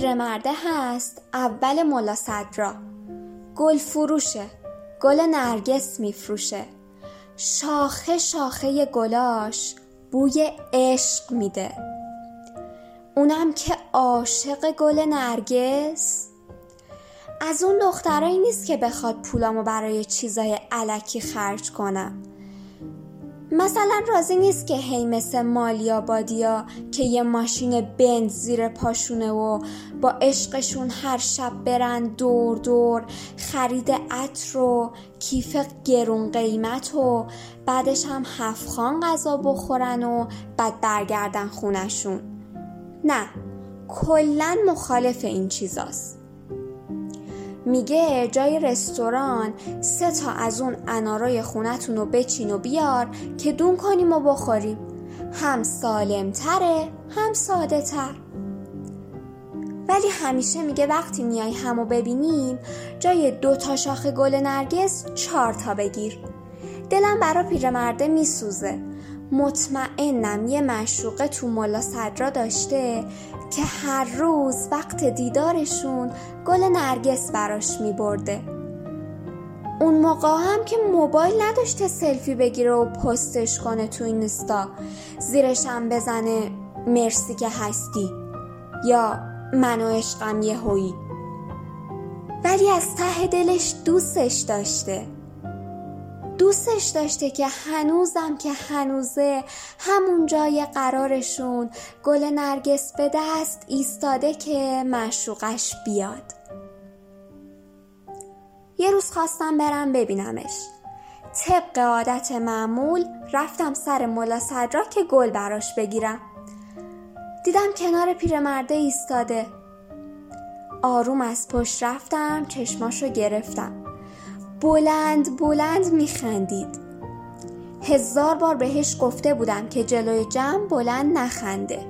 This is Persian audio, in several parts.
پیرمرده هست اول ملا صدرا. گل فروشه گل نرگس میفروشه. شاخه شاخه گلاش بوی عشق میده. اونم که عاشق گل نرگس. از اون دخترایی نیست که بخواد پولامو برای چیزای علکی خرج کنم. مثلا راضی نیست که هی مثل مالیا بادیا که یه ماشین بنز زیر پاشونه و با عشقشون هر شب برن دور دور خرید عطر و کیف گرون قیمت و بعدش هم هفخان غذا بخورن و بعد برگردن خونشون نه کلا مخالف این چیزاست. میگه جای رستوران سه تا از اون انارای خونتون رو بچین و بیار که دون کنیم و بخوریم. هم سالم تره هم ساده تر ولی همیشه میگه وقتی میای همو ببینیم جای دو تا شاخه گل نرگس چهار تا بگیر. دلم برا پیرمرده میسوزه. مطمئنم یه مشوقه تو ملا صدرا داشته که هر روز وقت دیدارشون گل نرگس براش می برده. اون موقع هم که موبایل نداشته سلفی بگیره و پستش کنه تو اینستا زیرشم بزنه مرسی که هستی یا منو عشقم یه هویی ولی از ته دلش دوستش داشته دوستش داشته که هنوزم که هنوزه همون جای قرارشون گل نرگس به دست ایستاده که معشوقش بیاد. یه روز خواستم برم ببینمش. طبق عادت معمول رفتم سر ملا صدرا که گل براش بگیرم. دیدم کنار پیرمرده ایستاده. آروم از پشت رفتم چشماشو گرفتم. بلند بلند میخندید. هزار بار بهش گفته بودم که جلوی جمع بلند نخنده.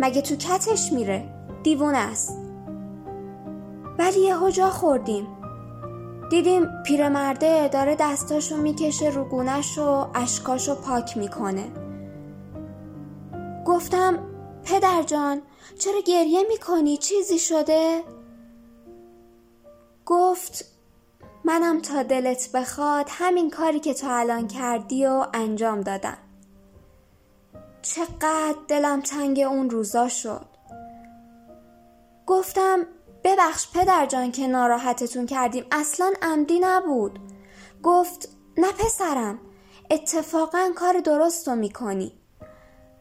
مگه تو کتش میره؟ دیوونه است. ولی یه جا خوردیم. دیدیم پیرمرده داره دستاشو می‌کشه رو گونش و اشکاشو پاک می‌کنه. گفتم پدر جان چرا گریه می‌کنی؟ چیزی شده؟ گفت منم تا دلت بخواد همین کاری که تو الان کردی و انجام دادم. چقدر دلم تنگ اون روزا شد. گفتم ببخش پدر جان که ناراحتتون کردیم اصلا عمدی نبود. گفت نه پسرم اتفاقا کار درست رو می‌کنی.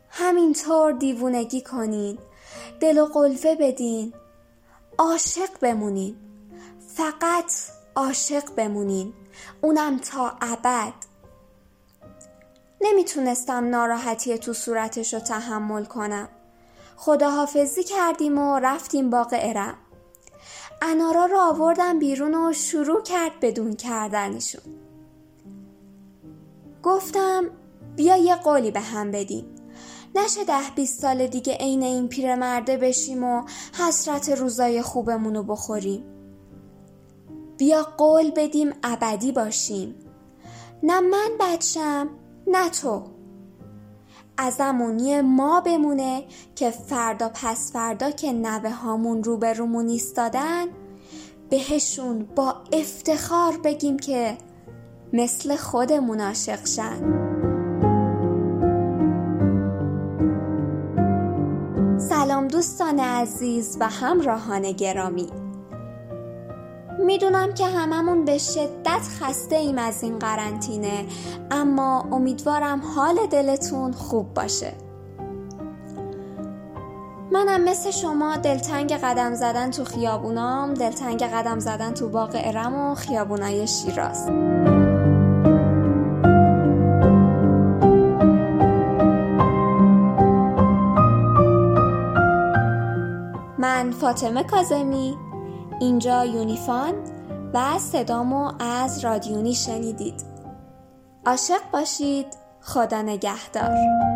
همینطور دیوونگی کنین دل و قلفه بدین عاشق بمونین. فقط عاشق بمونین. اونم تا ابد. نمی‌تونستم ناراحتی تو صورتش رو تحمل کنم. خداحافظی کردیم و رفتیم باغ ارم. انارا رو آوردم بیرون و شروع کرد بدون کردنشون. گفتم بیا یه قولی به هم بدیم. نشه ده بیست سال دیگه عین این پیرمرده بشیم و حسرت روزای خوبمون رو بخوریم. بیا قول بدیم ابدی باشیم. نه من بچم نه تو. ازمون ما بمونه که فردا پس فردا که نوه هامون روبرومون ایستادن بهشون با افتخار بگیم که مثل خودمون عاشق شن. سلام دوستان عزیز و همراهان گرامی. می‌دونم که هممون به شدت خسته ایم از این قرنطینه اما امیدوارم حال دلتون خوب باشه. منم مثل شما دلتنگ قدم زدن تو خیابونام دلتنگ قدم زدن تو باغ ارم و خیابونای شیراز. من فاطمه کازمی اینجا یونیفان و صدامو از رادیونی شنیدید. عاشق باشید. خدا نگهدار.